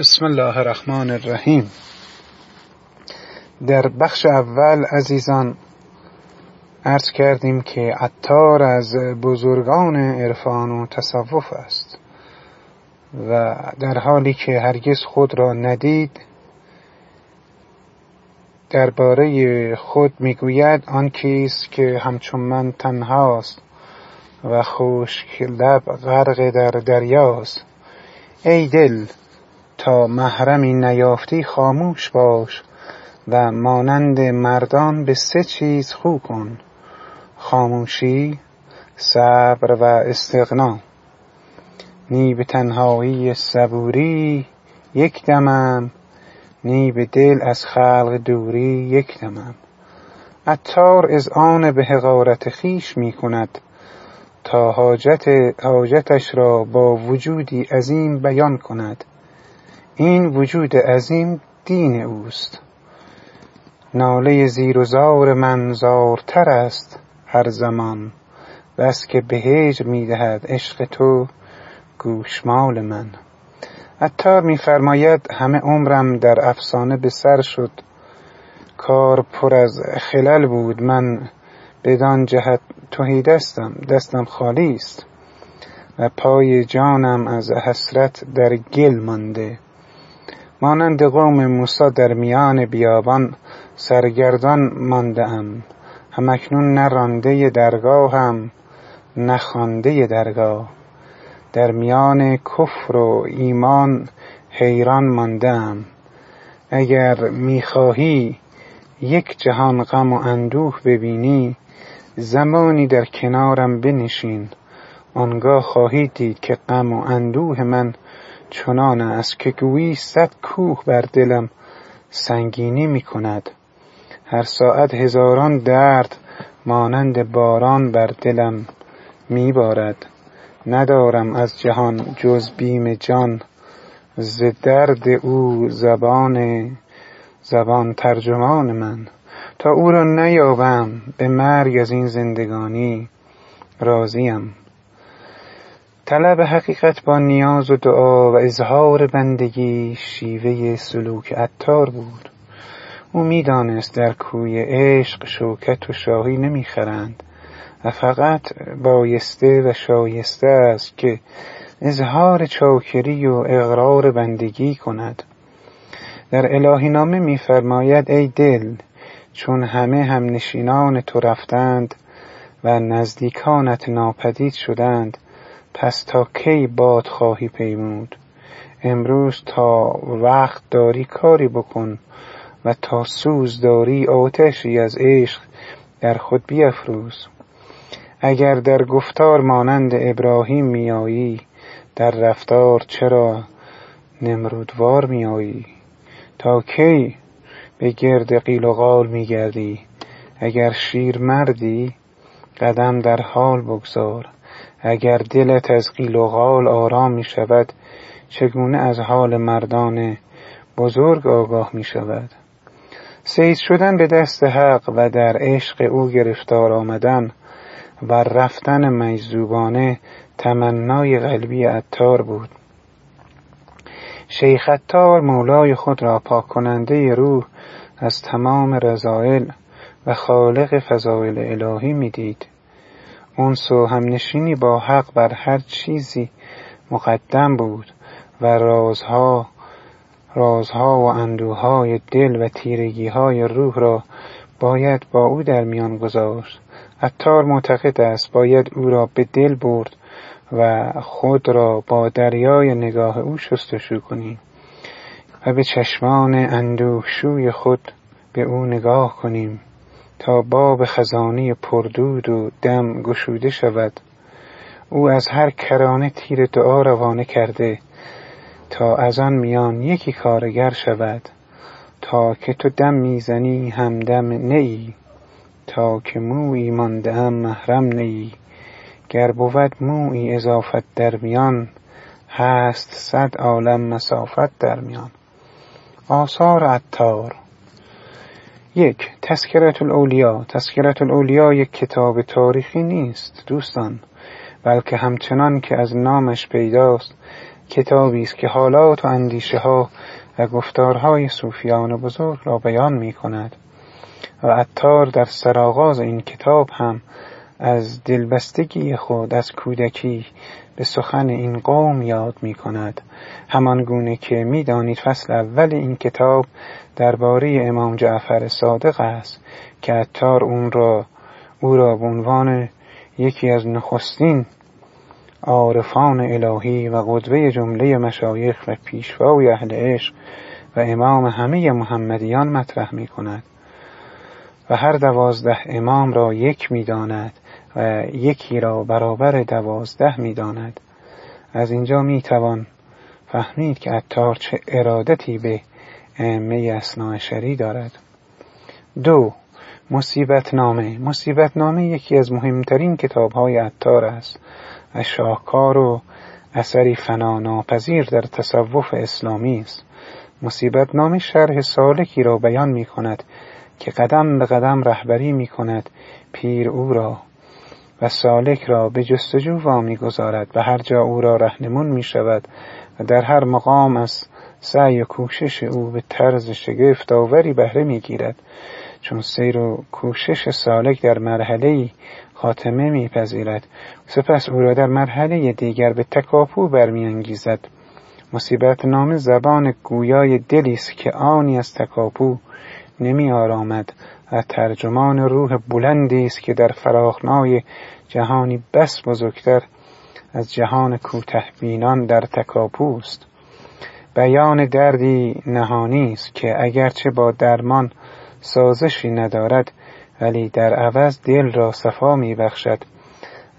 بسم الله الرحمن الرحیم. در بخش اول عزیزان عرض کردیم که عطار از بزرگان عرفان و تصوف است و در حالی که هرگز خود را ندید درباره خود می‌گوید آن کیست که همچون من تنهاست و خشک لب غرق در دریاست. ای دل تا محرمی نیافتی خاموش باش و مانند مردان به سه چیز خو کن خاموشی صبر و استغنا. نی به تنهایی صبوری یک دمم نی به دل از خلق دوری یک دمم. عطار آن به حقارت خویش می کند تا حاجت حاجتش را با وجودی عظیم بیان کند. این وجود عظیم دین اوست. ناله زیر و زار من زارتر است هر زمان. بس که به هجر می دهد عشق تو گوشمال من. عطار میفرماید همه عمرم در افسانه به سر شد. کار پر از خلل بود. من بدان جهت تهی دستم. دستم خالی است و پای جانم از حسرت در گل مانده. مانند قوم موسی در میان بیابان سرگردان مانده ام همکنون نه رانده درگاهم نه خوانده درگاه. در میان کفر و ایمان حیران مانده ام اگر می‌خواهی یک جهان غم و اندوه ببینی زمانی در کنارم بنشین. آنگاه خواهی دید که غم و اندوه من چنان است که گویی صد کوه بر دلم سنگینی می کند. هر ساعت هزاران درد مانند باران بر دلم می بارد. ندارم از جهان جز بیم جان. ز درد او زبان زبان ترجمان من. تا او را نیابم به مرگ از این زندگانی راضیم. طلب حقیقت با نیاز و دعا و اظهار بندگی شیوه سلوک عطار بود. او می‌دانست در کوی عشق شوکت و شاهی نمی‌خرند و فقط بایسته و شایسته است که اظهار چاکری و اقرار بندگی کند. در الهی نامه میفرماید ای دل چون همه هم نشینان تو رفتند و نزدیکانت ناپدید شدند پس تا کی باد خواهی پیمود؟ امروز تا وقت داری کاری بکن و تا سوز داری آتشی از عشق در خود بیفروز. اگر در گفتار مانند ابراهیم میایی در رفتار چرا نمرودوار میایی؟ تا کی به گرد قیل و قال میگردی؟ اگر شیر مردی قدم در حال بگذار. اگر دلت از قیل و قال آرام می شود چگونه از حال مردان بزرگ آگاه می شود سید شدن به دست حق و در عشق او گرفتار آمدن و رفتن مجذوبانه تمنای قلبی عطار بود. شیخ عطار مولای خود را پاک کننده روح از تمام رضایل و خالق فضایل الهی می‌دید. انس و همنشینی با حق بر هر چیزی مقدم بود و رازها رازها و اندوهای دل و تیرگیهای روح را باید با او در میان گذاشت. عطار معتقد است باید او را به دل برد و خود را با دریای نگاه او شستشو کنیم و به چشمان اندوهشوی خود به او نگاه کنیم. تا باب خزانه پردود و دم گشوده شود. او از هر کرانه تیر دعا روانه کرده تا از آن میان یکی کارگر شود. تا که تو دم می‌زنی همدم نیی تا که مویی مانده ام محرم نیی گر بود مویی اضافت در میان هست صد عالم مسافت در میان. آثار عطار یک تذکرة الاولیا تذکرة الاولیا یک کتاب تاریخی نیست دوستان. بلکه همچنان که از نامش پیداست کتابی است که حالات و اندیشه ها و گفتارهای صوفیان بزرگ را بیان می کند و عطار در سرآغاز این کتاب هم از دلبستگی خود از کودکی به سخن این قوم یاد می کند همان گونه که می دانید فصل اول این کتاب درباره امام جعفر صادق است که عطار اون را او را به عنوان یکی از نخستین عارفان الهی و قدوه جمله مشایخ و پیشوای اهل عشق و امام همه محمدیان مطرح می کند و هر دوازده امام را یک می داند و یکی را برابر دوازده می داند از اینجا می توان فهمید که اتار چه ارادتی به ائمه اسنا شری دارد. دو مصیبت نامه مصیبت نامه یکی از مهمترین کتاب های اتار است و شاهکار و اثری فنا ناپذیر در تصوف اسلامی است. مصیبت نامه شرح سالکی را بیان می کند که قدم به قدم رهبری می کند پیر او را. و سالک را به جستجو وامی گذارد و هر جا او را رهنمون می شود و در هر مقام از سعی و کوشش او به طرز شگفت آوری بهره می گیرد چون سیر و کوشش سالک در مرحله خاتمه میپذیرد سپس او را در مرحله دیگر به تکاپو برمیانگیزد. مصیبت نام زبان گویای دلی است که آنی از تکاپو نمی آرامد و ترجمان روح بلندی است که در فراخنای جهانی بس بزرگتر از جهان کوته بینان در تکاپوست بیان دردی نهانی است که اگرچه با درمان سازشی ندارد ولی در عوض دل را صفا می بخشد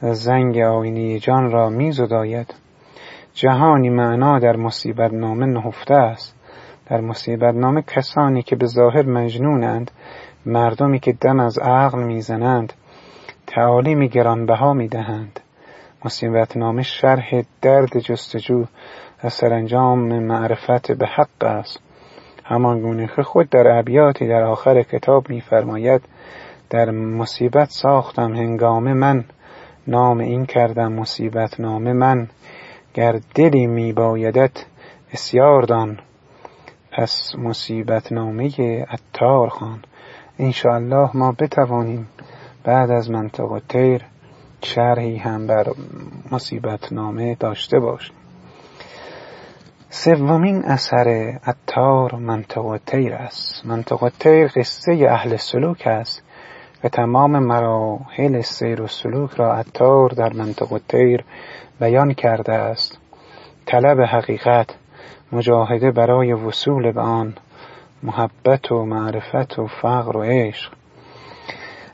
زنگ آینی جان را می زداید جهانی معنا در مصیبت نامه نهفته است. در مصیبت نامه کسانی که به ظاهر مجنونند مردمی که دم از عقل می‌زنند تعالیم گرانبها می‌دهند مصیبت نامه شرح درد جستجو و سرانجام معرفت به حق است. همان گونه که خود در ابیاتی در آخر کتاب میفرماید در مصیبت ساختم هنگام من نام این کردم مصیبت نام من. گر دلی میبایدت بسیار دان. پس مصیبت نامه اتار خان انشاءالله ما بتوانیم بعد از منطق و تیر شرحی هم بر مصیبت نامه داشته باشیم. سومین اثر اتار منطق و تیر است. منطق و تیر قصه اهل سلوک است و تمام مراحل سیر و سلوک را اتار در منطق و تیر بیان کرده است. طلب حقیقت مجاهده برای وصول به آن محبت و معرفت و فقر و عشق.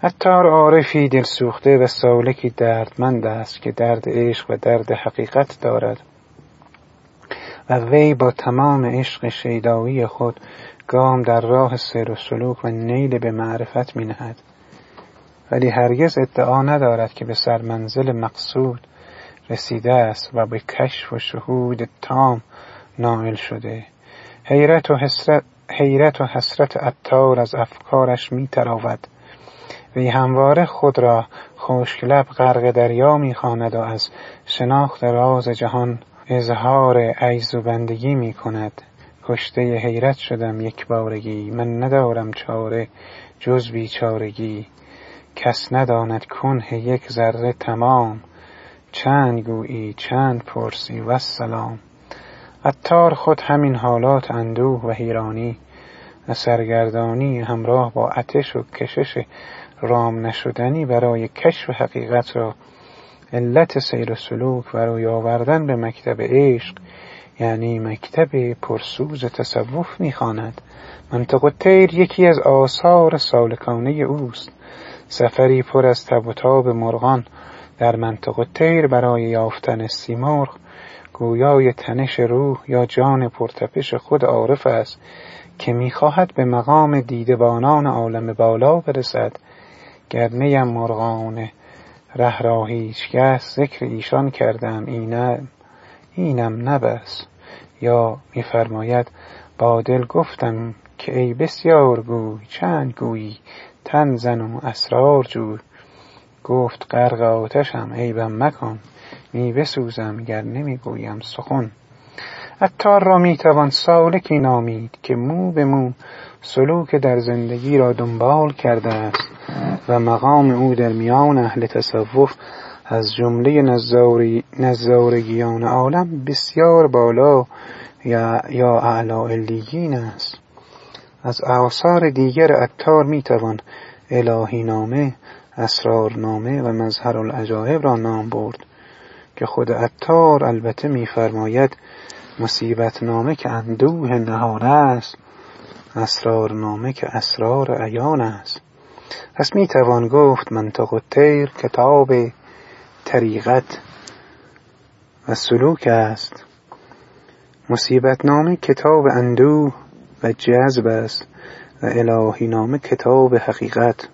اتار عارفی دل سوخته و سالکی دردمند است که درد عشق و درد حقیقت دارد. و وی با تمام عشق شیدایی خود گام در راه سیر و سلوک و نیل به معرفت می نهد. ولی هرگز ادعا ندارد که به سرمنزل مقصود رسیده است و به کشف و شهود تام نائل شده. حیرت و حسرت, حیرت و حسرت عطار از افکارش می تراود وی همواره خود را خوشگلب غرق دریا می‌خواند و از شناخت راز جهان اظهار عیز و بندگی می کند کشته حیرت شدم یک بارگی. من ندارم چاره جز بیچارگی. کس نداند کنه یک ذره تمام. چند گویی چند پرسی. و سلام. عطار خود همین حالات اندوه و حیرانی و سرگردانی همراه با اتش و کشش رام نشدنی برای کشف حقیقت را علت سیر و سلوک و روی آوردن به مکتب عشق یعنی مکتب پرسوز تصوف می‌خواند. منطق تیر یکی از آثار سالکانه اوست. سفری پر از تب و تاب مرغان در منطق تیر برای یافتن سیمرغ گویای تنش روح یا جان پرتپش خود عارف است که می‌خواهد به مقام دیدبانان عالم بالا برسد. گر نیم مرغان ره را هیچکس ذکر ایشان کردم اینم اینم نبس. یا میفرماید با دل گفتم که ای بسیار گوی چند گویی؟ تن زن و اسرار جوی. گفت غرق آتشم عیبم مکن. می بسوزم گر نمی گویم سخن. عطار را می‌توان سالکی نامید که مو به مو سلوک در زندگی را دنبال کرده است و مقام او در میان اهل تصوف از جمله نزارگیان عالم بسیار بالا یا, یا اعلا علیین است. از آثار دیگر عطار می‌توان الهی نامه اسرارنامه و مظهر العجایب را نام برد. که خود عطار البته میفرماید مصیبت نامه که اندوه نهان است اسرار نامه که اسرار عیان است. پس می توان گفت منطق تیر کتاب طریقت و سلوک است. مصیبت نامه کتاب اندوه و جذب است و الهی نامه کتاب حقیقت.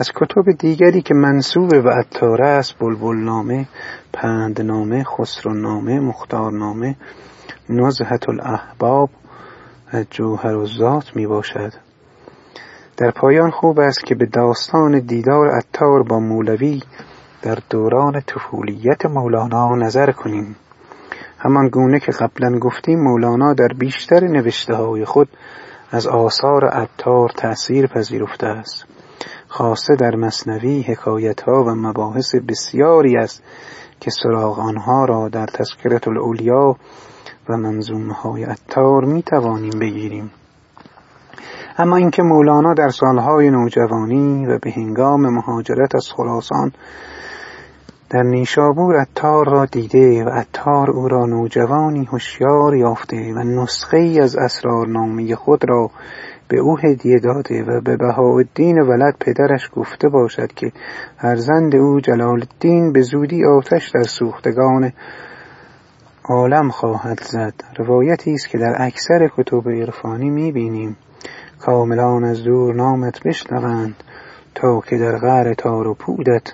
از کتب دیگری که منصوب و عطار است بلبل نامه پند نامه خسرو نامه مختار نامه نزهت الاحباب جوهر و ذات می باشد. در پایان خوب است که به داستان دیدار عطار با مولوی در دوران طفولیت مولانا نظر کنیم. همان گونه که قبلا گفتیم مولانا در بیشتر نوشته های خود از آثار عطار تأثیر پذیرفته است. خاصه در مصنوی حکایت ها و مباحث بسیاری است که سراغ آنها را در تذکرت الاولیا و منظومه های اتار می توانیم بگیریم. اما اینکه مولانا در سالهای نوجوانی و به هنگام مهاجرت از خراسان در نیشابور اتار را دیده و اتار او را نوجوانی هوشیار یافته و نسخه ای از اسرارنامه خود را به او هدیه داده و به بهاءالدین ولد پدرش گفته باشد که فرزند او جلال الدین به زودی آتش در سوختگان عالم خواهد زد. روایتی است که در اکثر کتب عرفانی می‌بینیم. کاملان از دور نامت بشنوند تا که در غار تار و پودت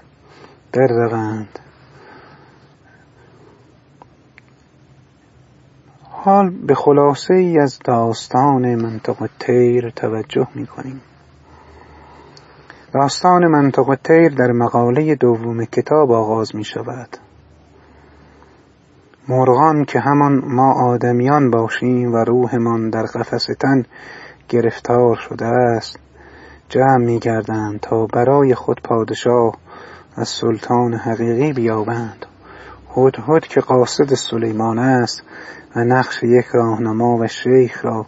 در حال به خلاصه ای از داستان منطق تیر توجه می کنیم. داستان منطق تیر در مقاله دوم کتاب آغاز می شود. مرغان که همان ما آدمیان باشیم و روحمان در قفس تن گرفتار شده است جمع می گردند تا برای خود پادشاه و سلطان حقیقی بیابند هدهد که قاصد سلیمان است و نقش یک راهنما و شیخ را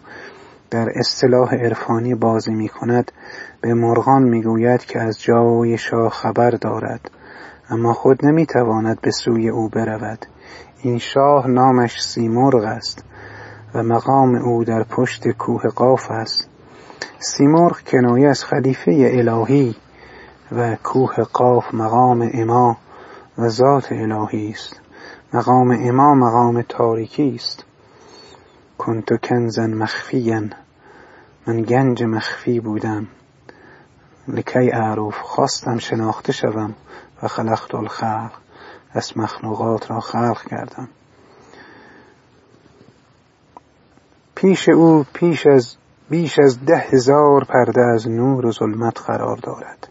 در اصطلاح عرفانی بازی می کند به مرغان می گوید که از جای شاه خبر دارد. اما خود نمی تواند به سوی او برود. این شاه نامش سیمرغ است و مقام او در پشت کوه قاف است. سیمرغ کنایه از خلیفه الهی و کوه قاف مقام اما و ذات الهی است. مقام اما مقام تاریکی است. کنت کنزا مخفیا. من گنج مخفی بودم. لکی اعروف خواستم شناخته شوم. و خلقت الخلق. از مخلوقات را خلق کردم. پیش او پیش از بیش از ده هزار پرده از نور و ظلمت قرار دارد.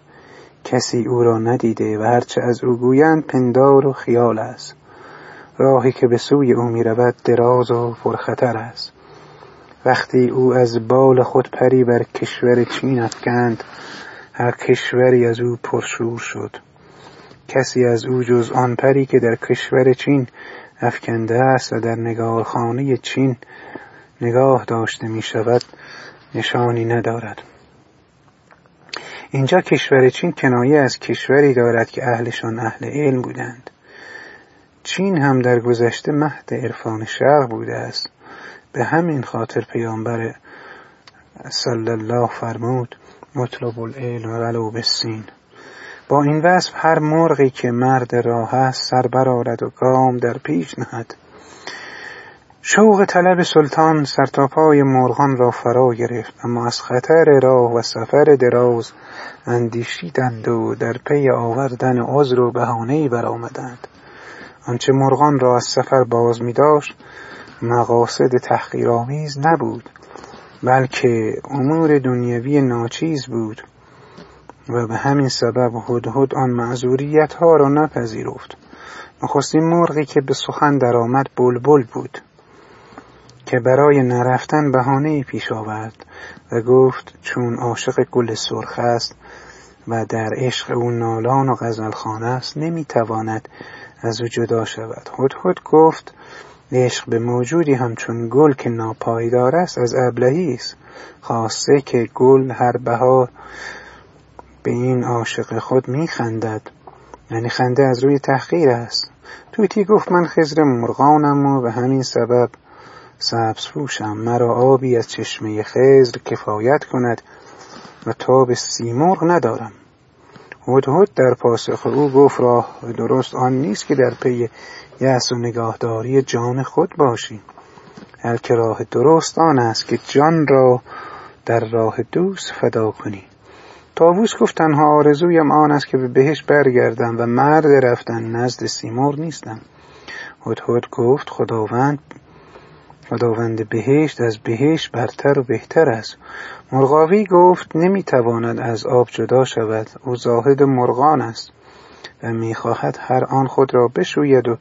کسی او را ندیده و هرچه از او گویند پندار و خیال است. راهی که به سوی او می رود دراز و پرخطر است. وقتی او از بال خود پری بر کشور چین افکند هر کشوری از او پرشور شد. کسی از او جز آن پری که در کشور چین افکنده است و در نگارخانه چین نگاه داشته می شود نشانی ندارد. اینجا کشور چین کنایه از کشوری دارد که اهلشان اهل علم بودند. چین هم در گذشته مهد عرفان شرق بوده است. به همین خاطر پیامبر صلی الله فرمود مطلب العلم ولو بالسین. با این وصف هر مرغی که مرد راه است سر برآرد و گام در پیش نهد. شوق طلب سلطان سرتاپای مرغان را فرا گرفت اما از خطر راه و سفر دراز اندیشیدند و در پی آوردن عذر و بهانهای برآمدند. آنچه مرغان را از سفر باز می داشت مقاصد تحقیرآمیز نبود بلکه امور دنیوی ناچیز بود و به همین سبب هدهد آن معذوریت ها را نپذیرفت. نخستین مرغی که به سخن درآمد بلبل بود. که برای نرفتن بهانه پیش آورد و گفت چون عاشق گل سرخ است و در عشق او نالان و غزلخانه است نمی‌تواند از او جدا شود. هدهد گفت عشق به موجودی همچون گل که ناپایدار است از ابلهی است. خاصه که گل هر بهار به این عاشق خود میخندد یعنی خنده از روی تحقیر است. توتی گفت من خزر مرغانم و به همین سبب سبز پوشم مرا آبی از چشمه خزر کفایت کند و تاب سیمرغ ندارم. هدهد در پاسخ او گفت راه درست آن نیست که در پی یأس و نگاهداری جان خود باشی بلکه راه درست آن است که جان را در راه دوست فدا کنی. تاووس گفت تنها آرزویم آن است که به بهشت برگردم و مرد رفتن نزد سیمرغ نیستم. هدهد گفت خداوند خداوند بهشت از بهشت برتر و بهتر است. مرغاوی گفت نمی‌تواند از آب جدا شود. او زاهد مرغان است و می‌خواهد هر آن خود را بشوید و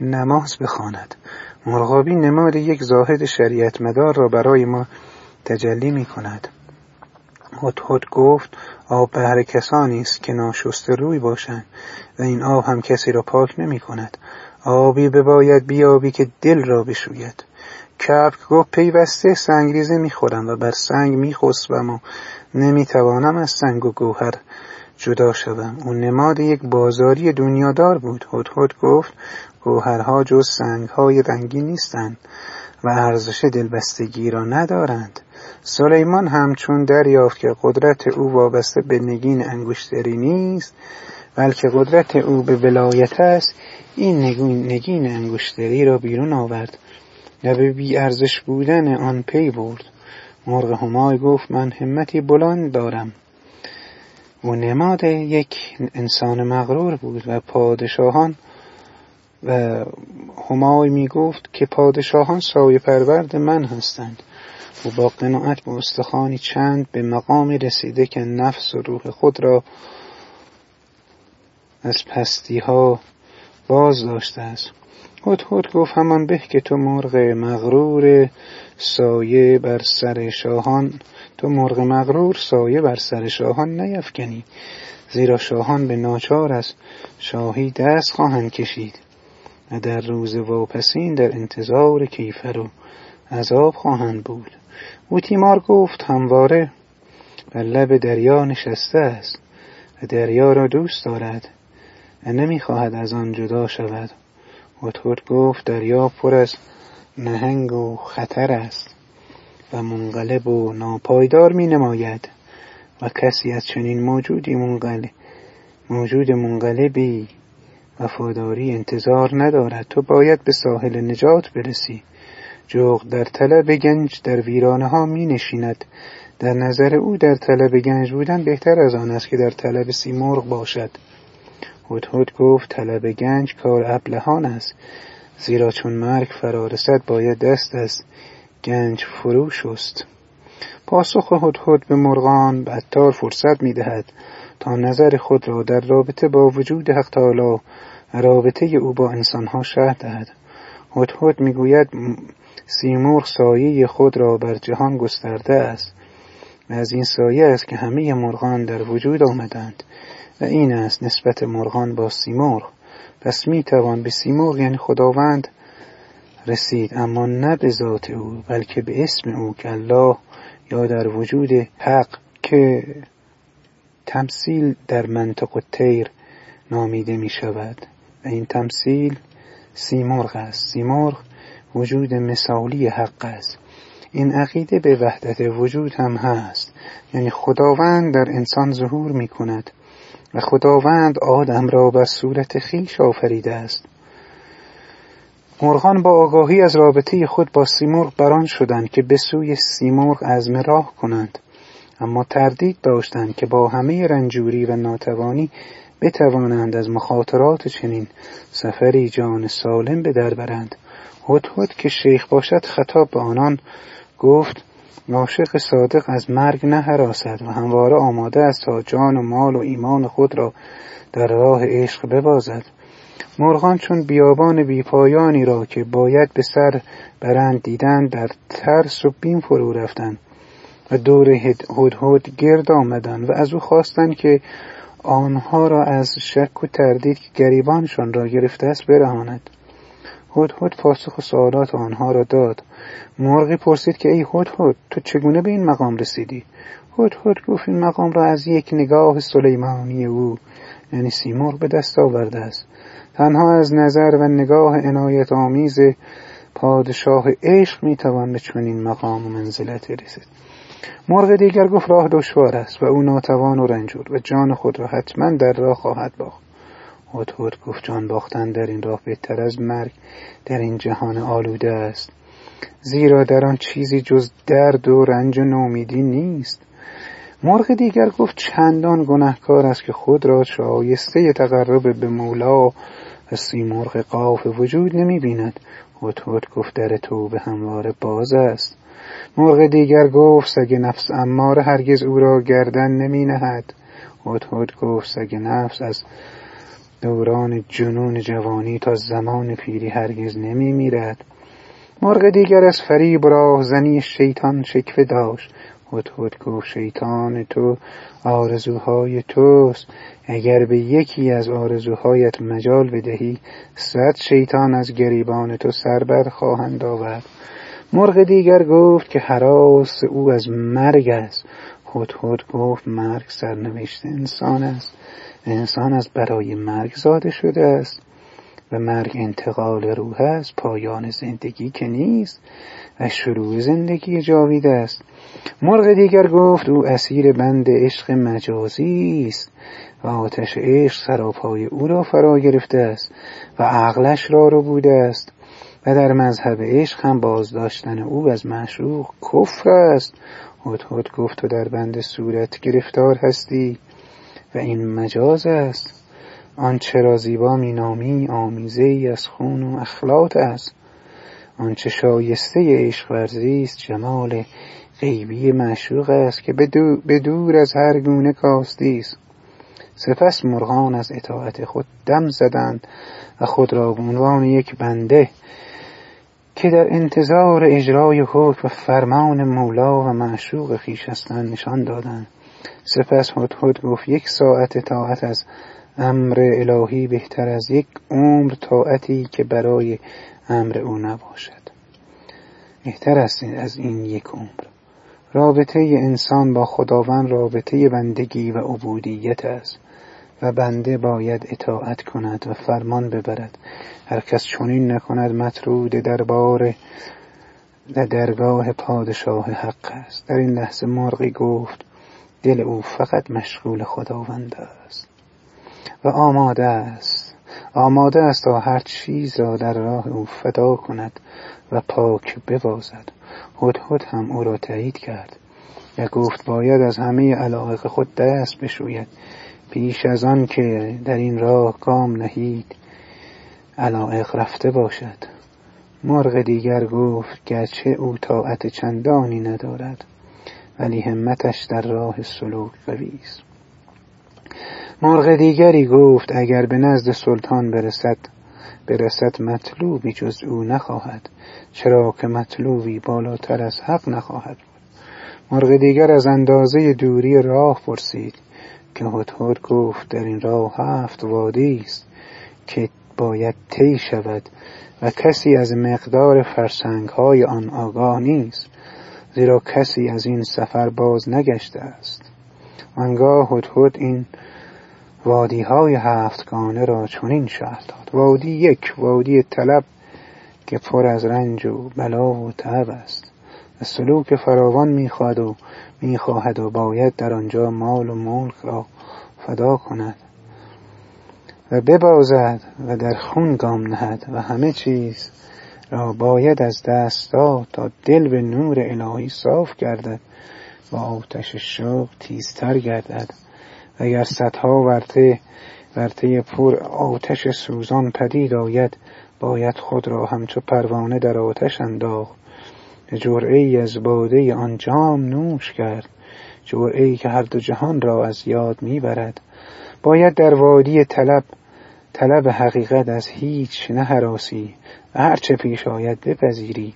نماز بخواند. مرغابی نماد یک زاهد شریعت مدار را برای ما تجلی می کند هدهد گفت آب بهر کسانی است که ناشسته روی باشند و این آب هم کسی را پاک نمی کند آبی بباید بیابی که دل را بشوید. کبک گفت پیوسته سنگریزه می‌خورم و بر سنگ میخسبم و نمی‌توانم از سنگ و گوهر جدا شوم. او نماد یک بازاری دنیادار بود. هدهد گفت گوهرها جز سنگهای رنگی نیستند و ارزش دلبستگی را ندارند. سلیمان همچون دریافت که قدرت او وابسته به نگین انگشتری نیست بلکه قدرت او به ولایت است. این نگین انگشتری را بیرون آورد. و به بی ارزش بودن آن پی برد. مرغ همای گفت من همتی بلند دارم. و نماد یک انسان مغرور بود و پادشاهان و همای می گفت که پادشاهان سایه پرورد من هستند. و با قناعت به استخانی چند به مقام رسیده که نفس و روح خود را از پستی ها باز داشته است. هدهد گفت همان به که تو مرغ مغرور سایه بر سر شاهان تو مرغ مغرور سایه بر سر شاهان نیفکنی زیرا شاهان به ناچار از شاهی دست خواهند کشید. و در روز واپسین در انتظار کیفر و عذاب خواهند بود. او تیمار گفت همواره بر لب دریا نشسته است و دریا را دوست دارد و نمی‌خواهد از آن جدا شود. هدهد گفت دریا پر از نهنگ و خطر است و منقلب و ناپایدار می نماید و کسی از چنین موجودی منقلب موجود منقلبی وفاداری انتظار ندارد. تو باید به ساحل نجات برسی. جغ در طلب گنج در ویرانه ها می نشیند در نظر او در طلب گنج بودن بهتر از آن است که در طلب سیمرغ باشد. هدهد گفت طلب گنج کار ابلهان است. زیرا چون مرگ فرا رسد باید دست از گنج فرو شست. پاسخ هدهد به مرغان عطار فرصت می‌دهد تا نظر خود را در رابطه با وجود حق تعالی رابطه او با انسانها شهر دهد. هدهد می‌گوید سیمرغ سایه خود را بر جهان گسترده است. و از این سایه است که همه مرغان در وجود آمدند. این است نسبت مرغان با سیمرغ. پس می توان به سیمرغ یعنی خداوند رسید اما نه به ذات او بلکه به اسم او که الله یا در وجود حق که تمثیل در منطق تیر نامیده می شود و این تمثیل سیمرغ است. سیمرغ وجود مثالی حق است. این عقیده به وحدت وجود هم هست. یعنی خداوند در انسان ظهور می کند و خداوند آدم را بر صورت خیش آفریده است. مرغان با آگاهی از رابطه خود با سیمرغ بران شدند که به سوی سیمرغ عزم راه کنند. اما تردید داشتند که با همه رنجوری و ناتوانی بتوانند از مخاطرات چنین سفری جان سالم به در برند. هدهد که شیخ باشد خطاب به آنان گفت عاشق صادق از مرگ نهراسد و همواره آماده است تا جان و مال و ایمان خود را در راه عشق ببازد. مرغان چون بیابان بیپایانی را که باید به سر برند دیدند در ترس و بیم فرو رفتند و دور هدهد گرد آمدند و از او خواستند که آنها را از شک و تردید که گریبانشان را گرفته است برهاند. هدهد پاسخ سوالات آنها را داد. مرغی پرسید که ای هدهد تو چگونه به این مقام رسیدی؟ هدهد گفت این مقام را از یک نگاه سلیمانی او یعنی سیمرغ به دست آورده است. تنها از نظر و نگاه عنایت آمیز پادشاه عشق می‌توان به چنین مقام و منزلت رسید. مرغ دیگر گفت راه دشوار است و او ناتوان و رنجور و جان خود را حتما در راه خواهد باخت. هدهد گفت جان باختن در این راه بهتر از مرگ در این جهان آلوده است. زیرا در آن چیزی جز درد و رنج و نومیدی نیست. مرغ دیگر گفت چندان گنهکار است که خود را شایسته تقرب به مولا و سیمرغ قاف وجود نمی بیند. هدهد گفت در توبه همواره باز است. مرغ دیگر گفت سگ نفس امار هرگز او را گردن نمی نهد. هدهد گفت سگ نفس از دوران جنون جوانی تا زمان پیری هرگز نمی میرد. مرغ دیگر از فریب زنی شیطان شکفه داشت. هدهد گفت شیطان تو آرزوهای توست. اگر به یکی از آرزوهایت مجال بدهی صد شیطان از گریبان تو سربر خواهند آورد. مرغ دیگر گفت که حراس او از مرگ است. هدهد گفت مرگ سرنوشت انسان است. انسان از برای مرگ زاده شده است و مرگ انتقال روح است پایان زندگی که نیست و شروع زندگی جاوید است. مرغ دیگر گفت او اسیر بند عشق مجازی است و آتش عشق سراپای او را فرا گرفته است و عقلش را رو بوده است و در مذهب عشق هم بازداشتن او از معشوق کفر است. هدهد گفت تو در بند صورت گرفتار هستی. و این مجاز است. آنچه را زیبا مینامی آمیزه ای از خون و اخلاط است. آنچه شایسته عشق ورزی است جمال غیبی معشوق است که به دور از هر گونه کاستی است. سپس مرغان از اطاعت خود دم زدند و خود را به عنوان یک بنده که در انتظار اجرای حکم و فرمان مولا و معشوق خیش هستند نشان دادند. سپس هدهد گفت یک ساعت اطاعت از امر الهی بهتر از یک عمر طاعتی که برای امر او نباشد. بهتر است از این یک عمر. رابطه انسان با خداوند رابطه بندگی و عبودیت است و بنده باید اطاعت کند و فرمان ببرد. هر کس چنین نکند مطرود دربار در درگاه پادشاه حق است. در این لحظه مرغی گفت دل او فقط مشغول خداوند است. و آماده است. آماده است تا هر چیز را در راه او فدا کند و پاک ببازد. هدهد هم او را تایید کرد. و گفت باید از همه علاقه خود دست بشوید. پیش از آن که در این راه گام نهید علائق رفته باشد. مرغ دیگر گفت گرچه او طاعت چندانی ندارد. ولی همتش در راه سلوک قوی است مرغ دیگری گفت اگر به نزد سلطان برسد برسد مطلوبی جز او نخواهد چرا که مطلوبی بالاتر از حق نخواهد بود. مرغ دیگر از اندازه دوری راه پرسید که هدهد گفت در این راه هفت وادی است که باید طی شود و کسی از مقدار فرسنگ های آن آگاه نیست. زیرا کسی از این سفر باز نگشته است. آنگاه هدهد این وادی های هفتگانه را چنین شرح داد. وادی یک وادی طلب که پر از رنج و بلا و تعب است. و سلوک فراوان می‌خواهد و می‌خواهد و باید در آنجا مال و ملک را فدا کند و ببازد و در خون گام نهد و همه چیز را باید از دست داد تا دل به نور الهی صاف گردد و آتش شوق تیزتر گردد. و اگر صدها ورته ورته پر آتش سوزان پدید آید باید خود را همچو پروانه در آتش انداخت. جرعه ای از باده آن جام نوش کرد. جرعه ای که هر دو جهان را از یاد می‌برد. باید در وادی طلب طلب حقیقت از هیچ نهراسی و هرچه پیش آید بپذیری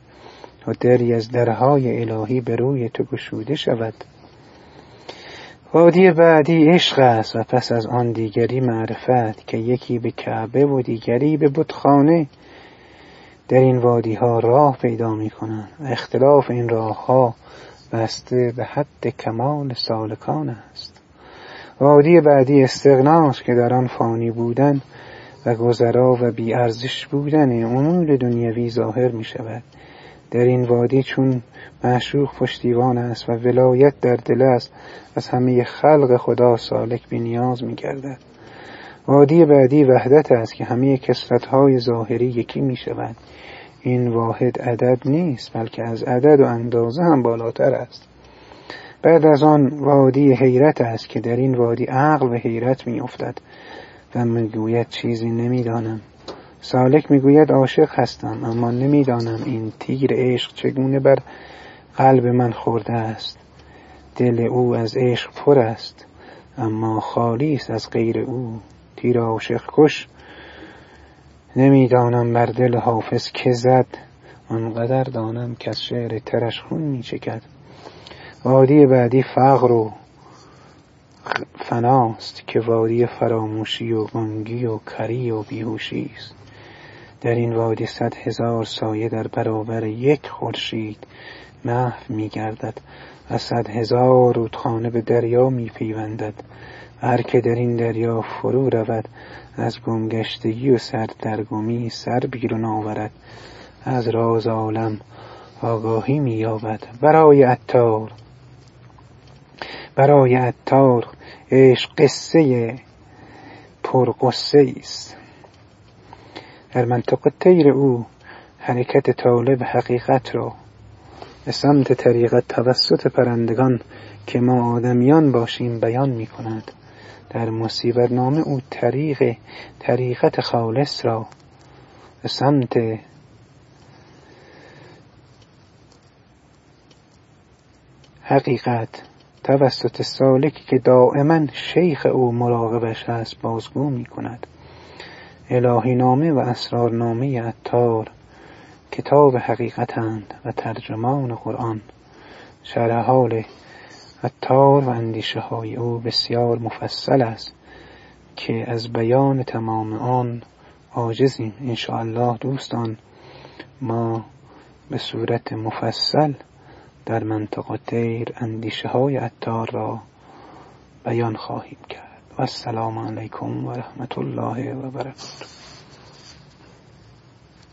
و دری از درهای الهی به روی تو گشوده شود. وادی بعدی عشق است و پس از آن دیگری معرفت که یکی به کعبه و دیگری به بتخانه. در این وادی ها راه پیدا می کنند اختلاف این راه ها بسته به حد کمال سالکان است. وادی بعدی استغناست که در آن فانی بودن و گذرا و بیارزش بودن امور دنیوی ظاهر می شود. در این وادی چون معشوق پشتیوان است و ولایت در دل است از همه خلق خدا سالک بی نیاز می گردد. وادی بعدی وحدت است که همه های ظاهری یکی می شود. این واحد عدد نیست بلکه از عدد و اندازه هم بالاتر است. بعد از آن وادی حیرت است که در این وادی عقل و حیرت می افتد و می‌گوید چیزی نمی‌دانم. سالک می‌گوید عاشق هستم اما نمی‌دانم این تیر عشق چگونه بر قلب من خورده است. دل او از عشق پر است اما خالی است از غیر او. تیر عاشق کش نمی‌دانم بر دل حافظ که زد. آنقدر دانم که از شعر ترش خون میچکد. وادی بعدی فقر و فناست که وادی فراموشی و گنگی و کری و بیهوشی است. در این وادی صد هزار سایه در برابر یک خورشید محو می گردد و صد هزار رودخانه به دریا می پیوندد. هر که در این دریا فرو رود از گمگشتگی و سردرگمی سر بیرون آورد. از راز عالم آگاهی می یابد. برای عطار برای عطار عشق قصه پرقصه است. در منطق تیر او حرکت طالب حقیقت را به سمت طریقت توسط پرندگان که ما آدمیان باشیم بیان می کند در مصیبت نامه او طریق طریقت خالص را به سمت حقیقت توسط سالکی که دائما شیخ او مراقبش است بازگو می کند الهی نامه و اسرارنامه عطار کتاب حقیقتند و ترجمان قرآن. شرح حال عطار و اندیشه های او بسیار مفصل است که از بیان تمام آن عاجزیم. انشاءالله دوستان ما به صورت مفصل در منطقه تیر اندیشه های عطار را بیان خواهیم کرد. و السلام علیکم و رحمت الله و برکاته.